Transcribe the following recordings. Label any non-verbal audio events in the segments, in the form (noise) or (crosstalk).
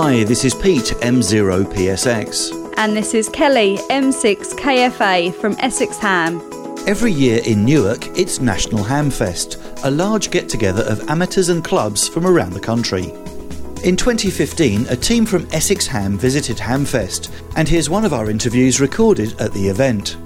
Hi, this is Pete, M0PSX. And this is Kelly, M6KFA from Essex Ham. Every year in Newark, it's National Ham Fest, a large get together of amateurs and clubs from around the country. In 2015, a team from Essex Ham visited Hamfest, and here's one of our interviews recorded at the event.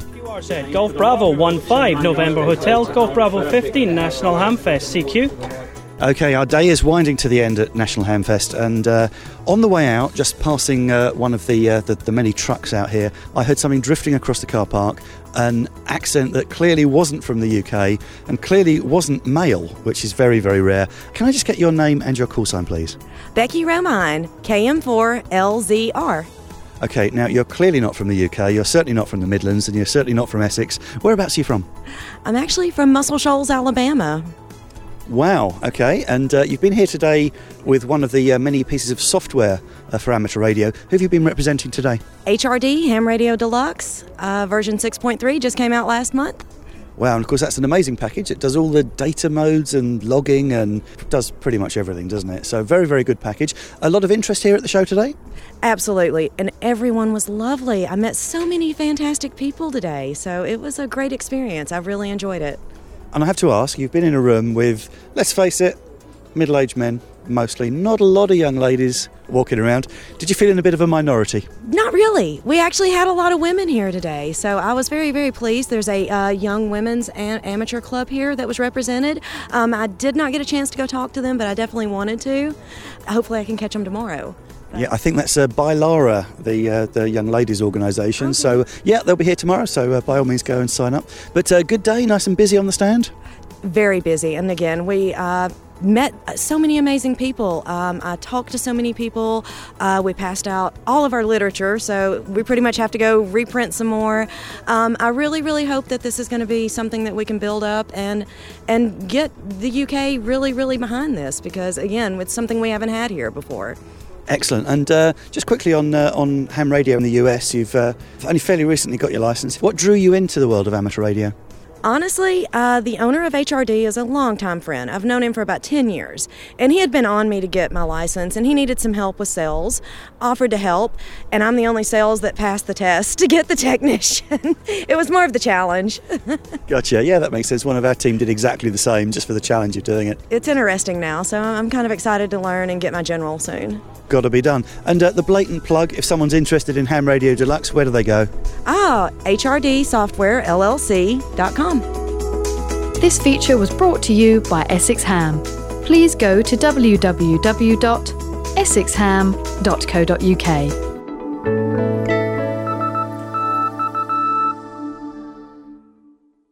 Said Golf Bravo 1-5 November Hotel, Golf Bravo 15 National Hamfest CQ. Okay, our day is winding to the end at National Hamfest, and uh, on the way out, just passing uh, one of the, uh, the, the many trucks out here, I heard something drifting across the car park, an accent that clearly wasn't from the UK and clearly wasn't male, which is very very rare. Can I just get your name and your call sign, please? Becky Romine, KM4LZR. Okay, now you're clearly not from the UK, you're certainly not from the Midlands, and you're certainly not from Essex. Whereabouts are you from? I'm actually from Muscle Shoals, Alabama. Wow, okay. And uh, you've been here today with one of the uh, many pieces of software uh, for amateur radio. Who have you been representing today? HRD, Ham Radio Deluxe, uh, version 6.3 just came out last month. Wow, and of course that's an amazing package. It does all the data modes and logging and does pretty much everything, doesn't it? So, very, very good package. A lot of interest here at the show today? Absolutely. And everyone was lovely. I met so many fantastic people today. So, it was a great experience. I really enjoyed it. And I have to ask, you've been in a room with, let's face it, middle aged men mostly, not a lot of young ladies walking around. Did you feel in a bit of a minority? Not really. We actually had a lot of women here today, so I was very, very pleased. There's a uh, young women's amateur club here that was represented. Um, I did not get a chance to go talk to them, but I definitely wanted to. Hopefully, I can catch them tomorrow. Yeah, I think that's uh, by Lara, the uh, the young ladies' organisation. Okay. So yeah, they'll be here tomorrow. So uh, by all means, go and sign up. But uh, good day, nice and busy on the stand. Very busy, and again, we uh, met so many amazing people. Um, I talked to so many people. Uh, we passed out all of our literature, so we pretty much have to go reprint some more. Um, I really, really hope that this is going to be something that we can build up and and get the UK really, really behind this because again, it's something we haven't had here before. Excellent. And uh, just quickly on uh, on ham radio in the US, you've uh, only fairly recently got your license. What drew you into the world of amateur radio? Honestly, uh, the owner of HRD is a longtime friend. I've known him for about 10 years. And he had been on me to get my license, and he needed some help with sales. Offered to help, and I'm the only sales that passed the test (laughs) to get the technician. (laughs) it was more of the challenge. (laughs) gotcha. Yeah, that makes sense. One of our team did exactly the same, just for the challenge of doing it. It's interesting now, so I'm kind of excited to learn and get my general soon. Got to be done. And uh, the blatant plug if someone's interested in Ham Radio Deluxe, where do they go? Ah, HRDSoftwareLLC.com. This feature was brought to you by Essex Ham. Please go to www.essexham.co.uk.